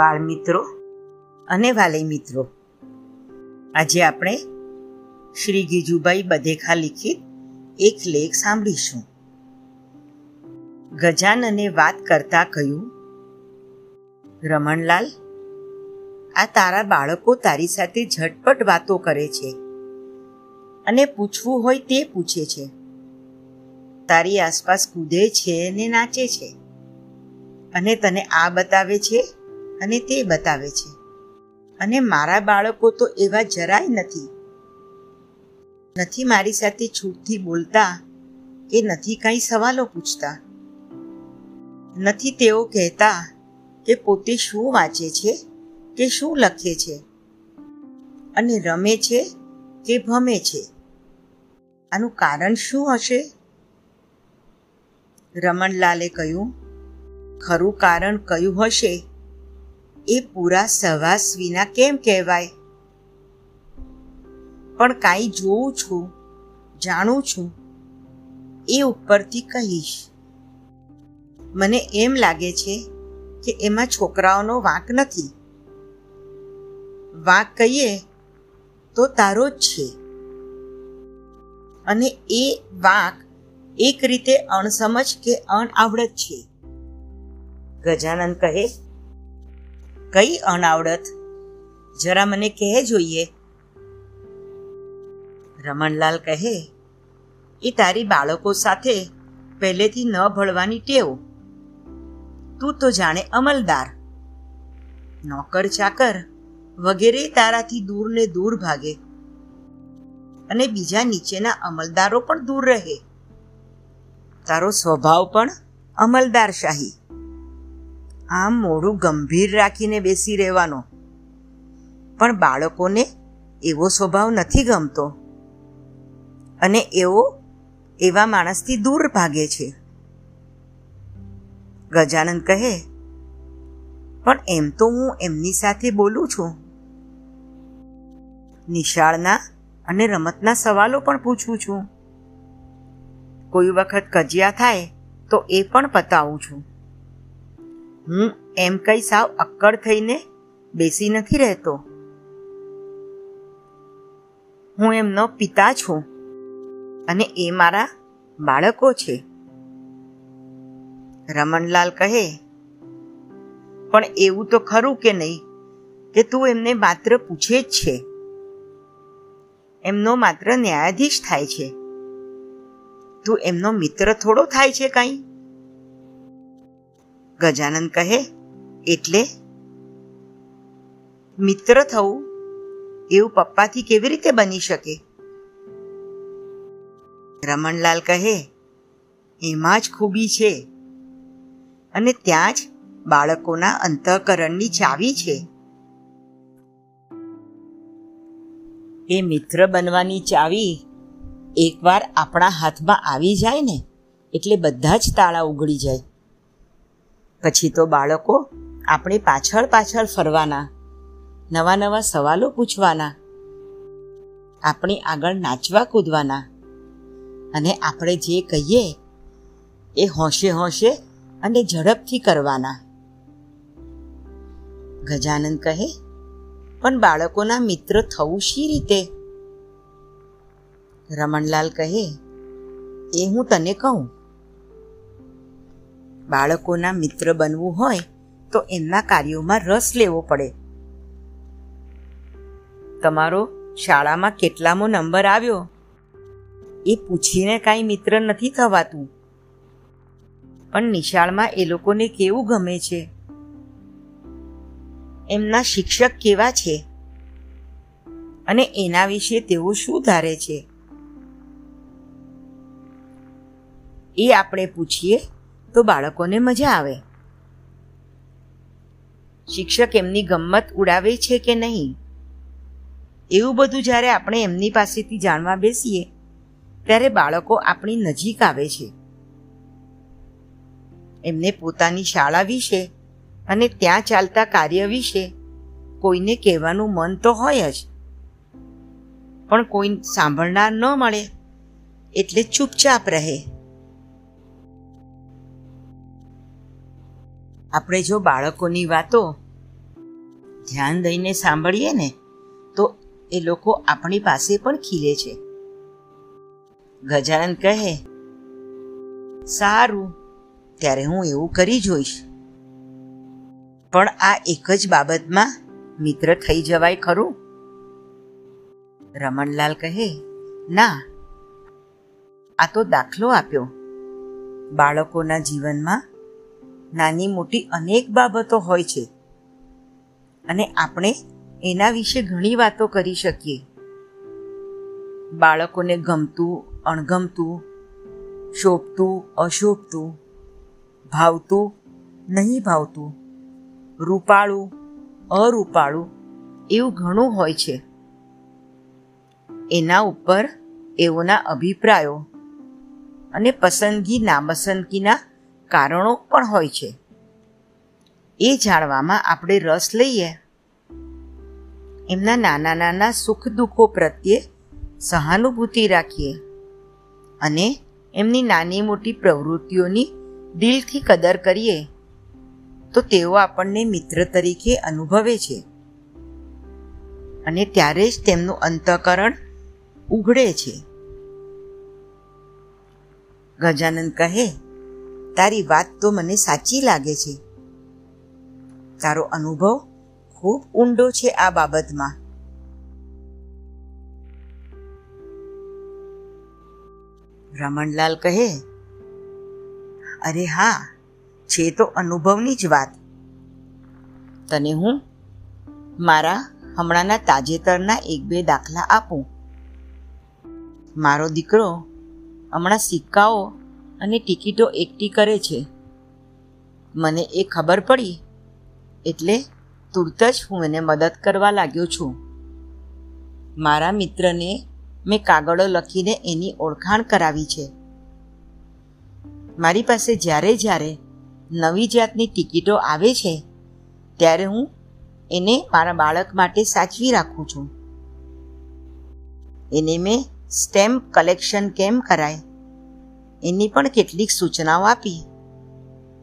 બાળમિત્રો અને વાલી મિત્રો. આજે આપણે શ્રી ગીજુભાઈ બધેખા લિખિત એક લેખ સાંભળીશું. ગજાનને વાત કરતા કહ્યું, રમણલાલ, આ તારા બાળકો તારી સાથે ઝટપટ વાતો કરે છે અને પૂછવું હોય તે પૂછે છે. તારી આસપાસ કૂદે છે ને નાચે છે અને તને આ બતાવે છે અને તે બતાવે છે. અને મારા બાળકો તો એવા જરાય નથી. નથી મારી સાથે છૂટથી બોલતા કે નથી કાંઈ સવાલો પૂછતા. નથી તેઓ કહેતા કે પોતે શું વાંચે છે, કે શું લખે છે, અને રમે છે, કે ભમે છે. આનું કારણ શું હશે? રમણલાલે કહ્યું, ખરું કારણ કયું હશે એ પૂરા સવાસ વિના કેમ કહેવાય? પણ કાંઈ જોઉં છું, જાણું છું, એ ઉપરથી કહીશ. મને એમ લાગે છે કે એમાં છોકરાઓનો વાંક નથી. વાંક કહીએ તો તારો જ છે. અને એ વાંક એક રીતે અણસમજ કે અણઆવડત છે. ગજાનંદ કહે કઈ અનાવડત? જરા મને કહે જોઈએ. રમણલાલ કહે એ તારી બાળકો સાથે પહેલેથી ન ભળવાની ટેવ. તું તો જાણે અમલદાર. નોકર ચાકર વગેરે તારાથી દૂર ને દૂર ભાગે. અને બીજા નીચેના અમલદારો પણ દૂર રહે. તારો સ્વભાવ પણ અમલદારશાહી. આમ મોઢું ગંભીર રાખીને બેસી રહેવાનો. પણ બાળકોને એવો સ્વભાવ નથી ગમતો. અને એવો એવા માણસથી દૂર ભાગે છે. ગજાનંદ કહે, પણ એમ તો હું એમની સાથે બોલું છું. નિશાળના અને રમતના સવાલો પણ પૂછું છું. કોઈ વખત કજિયા થાય તો એ પણ પતાવું છું. હું એમ કઈ સાવ અક્કડ થઈને બેસી નથી રહેતો. હું એમનો પિતા છું અને એ મારા બાળકો છે. રમણલાલ કહે, પણ એવું તો ખરું કે નહીં કે તું એમને માત્ર પૂછે જ છે. એમનો માત્ર ન્યાયાધીશ થાય છે. તું એમનો મિત્ર થોડો થાય છે કાંઈ? ગજાનંદ કહે, એટલે? મિત્ર થવું? એવું પપ્પાથી કેવી રીતે બની શકે? રમણલાલ કહે, એમાં જ ખૂબી છે. અને ત્યાં જ બાળકોના અંતઃકરણની ચાવી છે. એ મિત્ર બનવાની ચાવી એકવાર આપણા હાથમાં આવી જાય ને, એટલે બધા જ તાળા ઉગડી જાય. પછી તો બાળકો આપણી પાછળ પાછળ ફરવાના, નવા નવા સવાલો પૂછવાના, આપણી આગળ નાચવા કૂદવાના અને આપણે જે કહીએ એ હોંશે હોંશે અને ઝડપથી કરવાના. ગજાનંદ કહે, પણ બાળકોના મિત્ર થવું શી રીતે? રમણલાલ કહે, એ હું તને કહું. બાળકોના મિત્ર બનવું હોય તો એમના કાર્યોમાં રસ લેવો પડે. તમારો શાળામાં કેટલામો નંબર આવ્યો? એ પૂછીને કાંઈ મિત્ર નથી થવાતું. પણ નિશાળમાં એ લોકોને કેવું ગમે છે? એમના શિક્ષક કેવા છે? અને એના વિશે તેઓ શું ધારે છે? એ આપણે પૂછીએ. તો બાળકોને મજા આવે. શિક્ષક એમની ગમ્મત ઉડાવે છે કે નહીં? એવું બધું જ્યારે આપણે એમની પાસેથી જાણવા બેસીએ, ત્યારે બાળકો આપણી નજીક આવે છે. એમને પોતાની શાળા વિશે અને ત્યાં ચાલતા કાર્ય વિશે કોઈને કહેવાનું મન તો હોય જ. પણ કોઈ સાંભળનાર ન મળે, એટલે ચૂપચાપ રહે. આપણે જો બાળકોની વાતો ધ્યાન દઈને સાંભળીએ ને, તો એ લોકો આપણી પાસે પણ ખીલે છે. ગજાનંદ કહે, સારું, ત્યારે હું એવું કરી જોઈશ. પણ આ એક જ બાબતમાં મિત્ર થઈ જવાય ખરું? રમણલાલ કહે, ના, આ તો દાખલો આપ્યો. બાળકોના જીવનમાં નાની મોટી અનેક બાબતો હોય છે. અને આપણે એના વિશે ઘણી વાતો કરી શકીએ. બાળકોને ગમતું, અણગમતું, શોભતું, અશોભતું, ભાવતું, નહીં ભાવતું, રૂપાળું, અરૂપાળું એવું ઘણું હોય છે. એના ઉપર એઓના અભિપ્રાયો અને પસંદગી નાપસંદગીના કારણો પણ હોય છે. એ જાણવામાં આપણે રસ લઈએ. એમના નાના નાના સુખ દુઃખો પ્રત્યે સહાનુભૂતિ રાખીએ અને એમની નાની મોટી પ્રવૃત્તિઓની દિલથી કદર કરીએ તો તેઓ આપણને મિત્ર તરીકે અનુભવે છે. અને ત્યારે જ તેમનું અંતકરણ ઉઘડે છે. ગજાનંદ કહે તારી વાત તો મને સાચી લાગે છે. તારો અનુભવ ખૂબ ઊંડો છે આ બાબતમાં. રમણલાલ કહે, અરે હા, છે તો અનુભવની જ વાત. તને હું મારા હમણાંના તાજેતરના એક બે દાખલા આપું. મારો દીકરો હમણાં સિક્કાઓ અને ટિકિટો એકઠી કરે છે. મને એ ખબર પડી, એટલે તુરત જ હું એને મદદ કરવા લાગ્યો છું. મારા મિત્રને મેં કાગળો લખીને એની ઓળખાણ કરાવી છે. મારી પાસે જ્યારે જ્યારે નવી જાતની ટિકિટો આવે છે, ત્યારે હું એને મારા બાળક માટે સાચવી રાખું છું. એને મેં સ્ટેમ્પ કલેક્શન કેમ કરાય? એની પણ કેટલીક સૂચનાઓ આપી.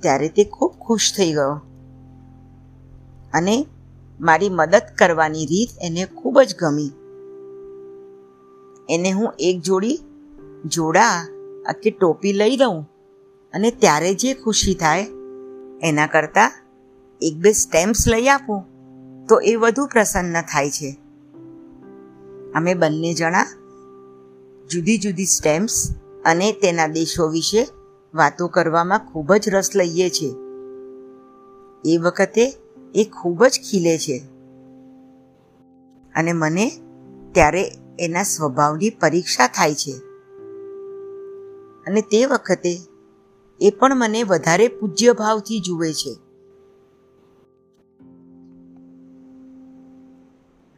ત્યારે તે ખૂબ ખુશ થઈ ગયો. અને મારી મદદ કરવાની રીત એને ખૂબ જ ગમી. એને હું એક જોડી જોડા કે ટોપી લઈ દઉં અને ત્યારે જે ખુશી થાય, એના કરતાં એક બે સ્ટેમ્પ્સ લઈ આપું, તો એ વધુ પ્રસન્ન થાય છે. અમે બંને જણા જુદી જુદી સ્ટેમ્પ્સ અને તેના દેશો વિશે વાતો કરવામાં ખૂબ જ રસ લઈએ છીએ એ વખતે એ ખૂબ જ ખીલે છે. અને મને ત્યારે એના સ્વભાવની પરીક્ષા થાય છે. અને તે વખતે એ પણ મને વધારે પૂજ્ય ભાવથી જુએ છે.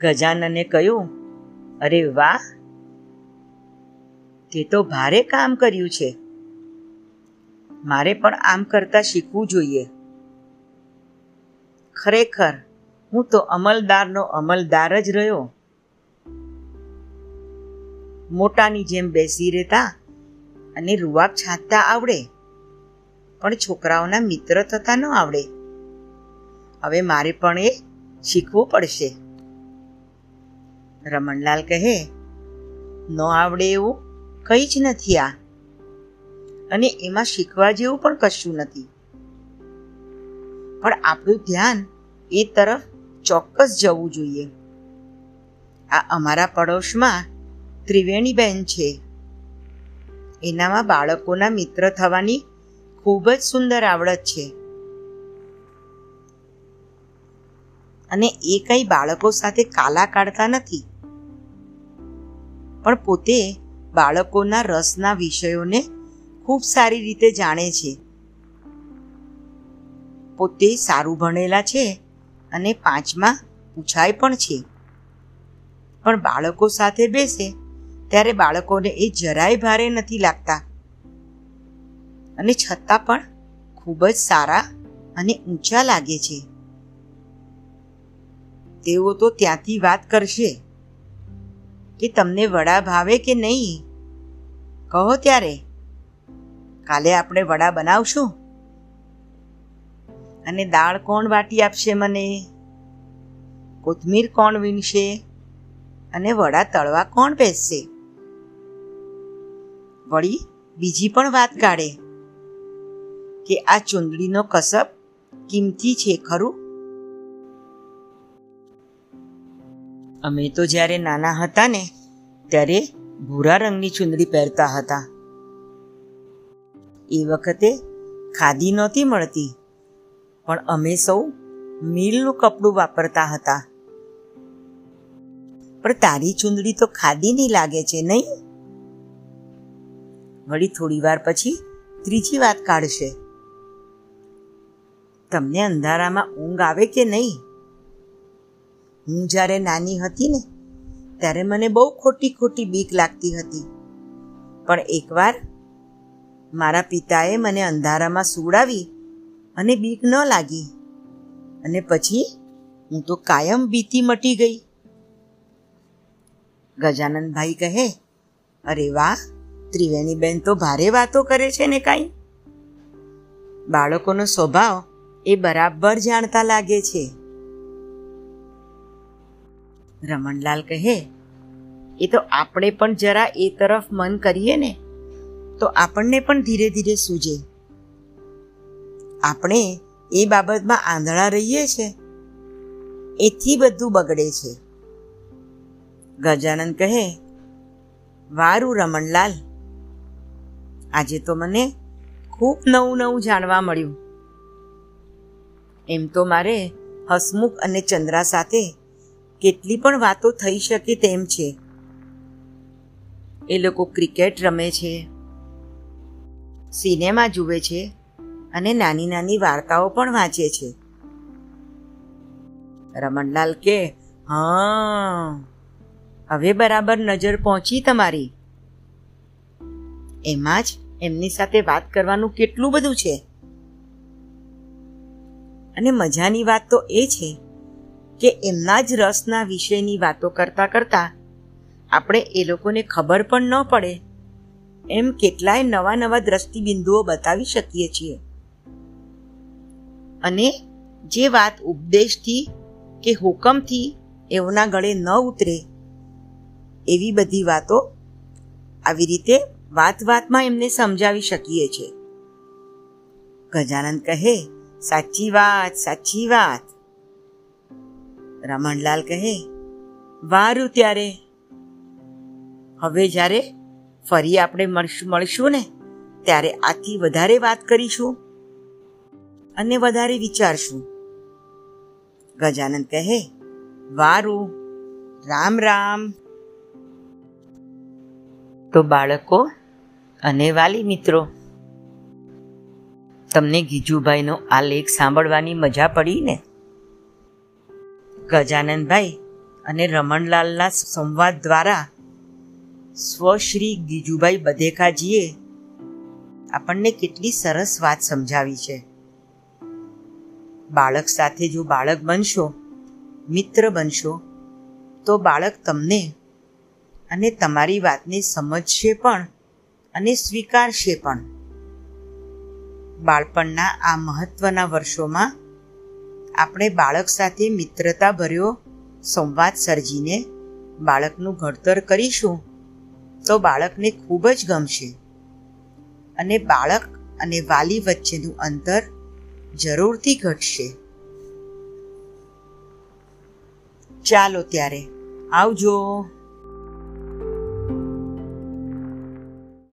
ગજાનને કહ્યું, અરે વાહ તે તો ભારે કામ કર્યું છે. મારે પણ આમ કરતા શીખવું જોઈએ. ખરેખર, હું તો અમલદારનો અમલદાર જ રહ્યો. મોટાની જેમ બેસી રહેતા અને રૂવાબ છાંટતા આવડે, પણ છોકરાઓના મિત્ર થતા ન આવડે. હવે મારે પણ એ શીખવું પડશે. રમણલાલ કહે, ન આવડે એવું? કંઈ જ નથી આ. અને એમાં શીખવા જેવું પણ કશું નથી. પણ આપણું ધ્યાન એ તરફ ચોક્કસ જવું જોઈએ. આ અમારા પડોશમાં ત્રિવેણીબેન છે. એનામાં બાળકોના મિત્ર થવાની ખૂબ જ સુંદર આવડત છે. અને એ કંઈ બાળકો સાથે કાલા કાઢતા નથી. પણ પોતે બાળકોના રસના વિષયોને ખૂબ સારી રીતે જાણે છે. પોતે સારું ભણેલા છે અને પાંચમાં પૂછાય પણ છે. પણ બાળકો સાથે બેસે ત્યારે બાળકોને એ જરાય ભારે નથી લાગતા. અને છતાં પણ ખૂબ જ સારા અને ઊંચા લાગે છે. તેઓ તો ત્યાંથી વાત કરશે. કે તમને વડા ભાવે કે નહીં? કહો ત્યારે. કાલે આપણે વડા બનાવશું. અને દાળ કોણ વાટી આપશે મને? કોથમીર કોણ વીણશે? અને વડા તળવા કોણ બેસશે? વળી બીજી પણ વાત કાઢે કે આ ચુંદડીનો કસબ કિંમતી છે ખરું? અમે તો જ્યારે નાના હતા ને, ત્યારે ભૂરા રંગની ચુંદડી પહેરતા હતા. એ વખતે ખાદી નહોતી મળતી, પણ અમે સૌ મિલનું કપડું વાપરતા હતા. પણ તારી ચુંદડી તો ખાદીની લાગે છે નહીં? વળી થોડી વાર પછી ત્રીજી વાત કાઢશે. તમને અંધારામાં ઊંઘ આવે કે નહીં? હું જ્યારે નાની હતી ને, ત્યારે મને બહુ ખોટી ખોટી બીક લાગતી હતી. પણ એકવાર મારા પિતાએ મને અંધારામાં સુવડાવી અને બીક ન લાગી. અને પછી હું તો કાયમ બીતી મટી ગઈ. ગજાનંદભાઈ કહે, અરે વાહ, ત્રિવેણીબેન તો ભારે વાતો કરે છે ને કાંઈ. બાળકોનો સ્વભાવ એ બરાબર જાણતા લાગે છે. રમણલાલ કહે, એ તો આપણે પણ જરા એ તરફ મન કરીએ ને, તો આપણને પણ ધીરે ધીરે સૂજે. આપણે એ બાબતમાં આંધળા રહીએ છે, એથી બધું બગડે છે. ગજાનંદ કહે, વારું રમણલાલ, આજે તો મને ખૂબ નવું નવું જાણવા મળ્યું. એમ તો મારે હસમુખ અને ચંદ્રા સાથે કેટલી પણ વાતો થઈ શકે તેમ છે. એ લોકો ક્રિકેટ રમે છે, સિનેમા જુએ છે અને નાની નાની વાર્તાઓ પણ વાંચે છે. રમણલાલ કે, હા, હવે બરાબર નજર પહોંચી તમારી. એમાં જ એમની સાથે વાત કરવાનું કેટલું બધું છે. અને મજાની વાત તો એ છે કે એમના જ રસના વિષયની વાતો કરતા કરતા આપણે એ લોકોને ખબર પણ ન પડે. એમ કેટલાય નવા નવા દ્રષ્ટિબિંદુઓ બતાવી શકીએ છીએ. અને જે વાત ઉપદેશથી કે હુકમથી એઓના ગળે ન ઉતરે, એવી બધી વાતો આવી રીતે વાત વાતમાં એમને સમજાવી શકીએ છીએ. ગજાનંદ કહે, સાચી વાત સાચી વાત. રમણલાલ કહે, વારું ત્યારે. હવે જ્યારે ફરી આપણે મળશું ને, ત્યારે આથી વધારે વાત કરીશું અને વધારે વિચારશું. ગજાનંદ કહે, વારું, રામ રામ. તો બાળકો અને વાલી મિત્રો, તમને ગીજુભાઈનો આ લેખ સાંભળવાની મજા પડી ને? ગજાનંદભાઈ અને રમણલાલના સંવાદ દ્વારા સ્વશ્રી ગીજુભાઈ બધેકાજીએ આપણને કેટલી સરસ વાત સમજાવી છે. બાળક સાથે જો બાળક બનશો, મિત્ર બનશો, તો બાળક તમને અને તમારી વાતને સમજશે પણ અને સ્વીકારશે પણ. બાળપણના આ મહત્વના વર્ષોમાં આપણે બાળક સાથે મિત્રતા ભર્યો સંવાદ સર્જીને બાળકનું ઘડતર કરીશું તો બાળકને ખૂબ જ ગમશે. અને બાળક અને વાલી વચ્ચેનું અંતર જરૂરથી ઘટશે. ચાલો ત્યારે આવજો.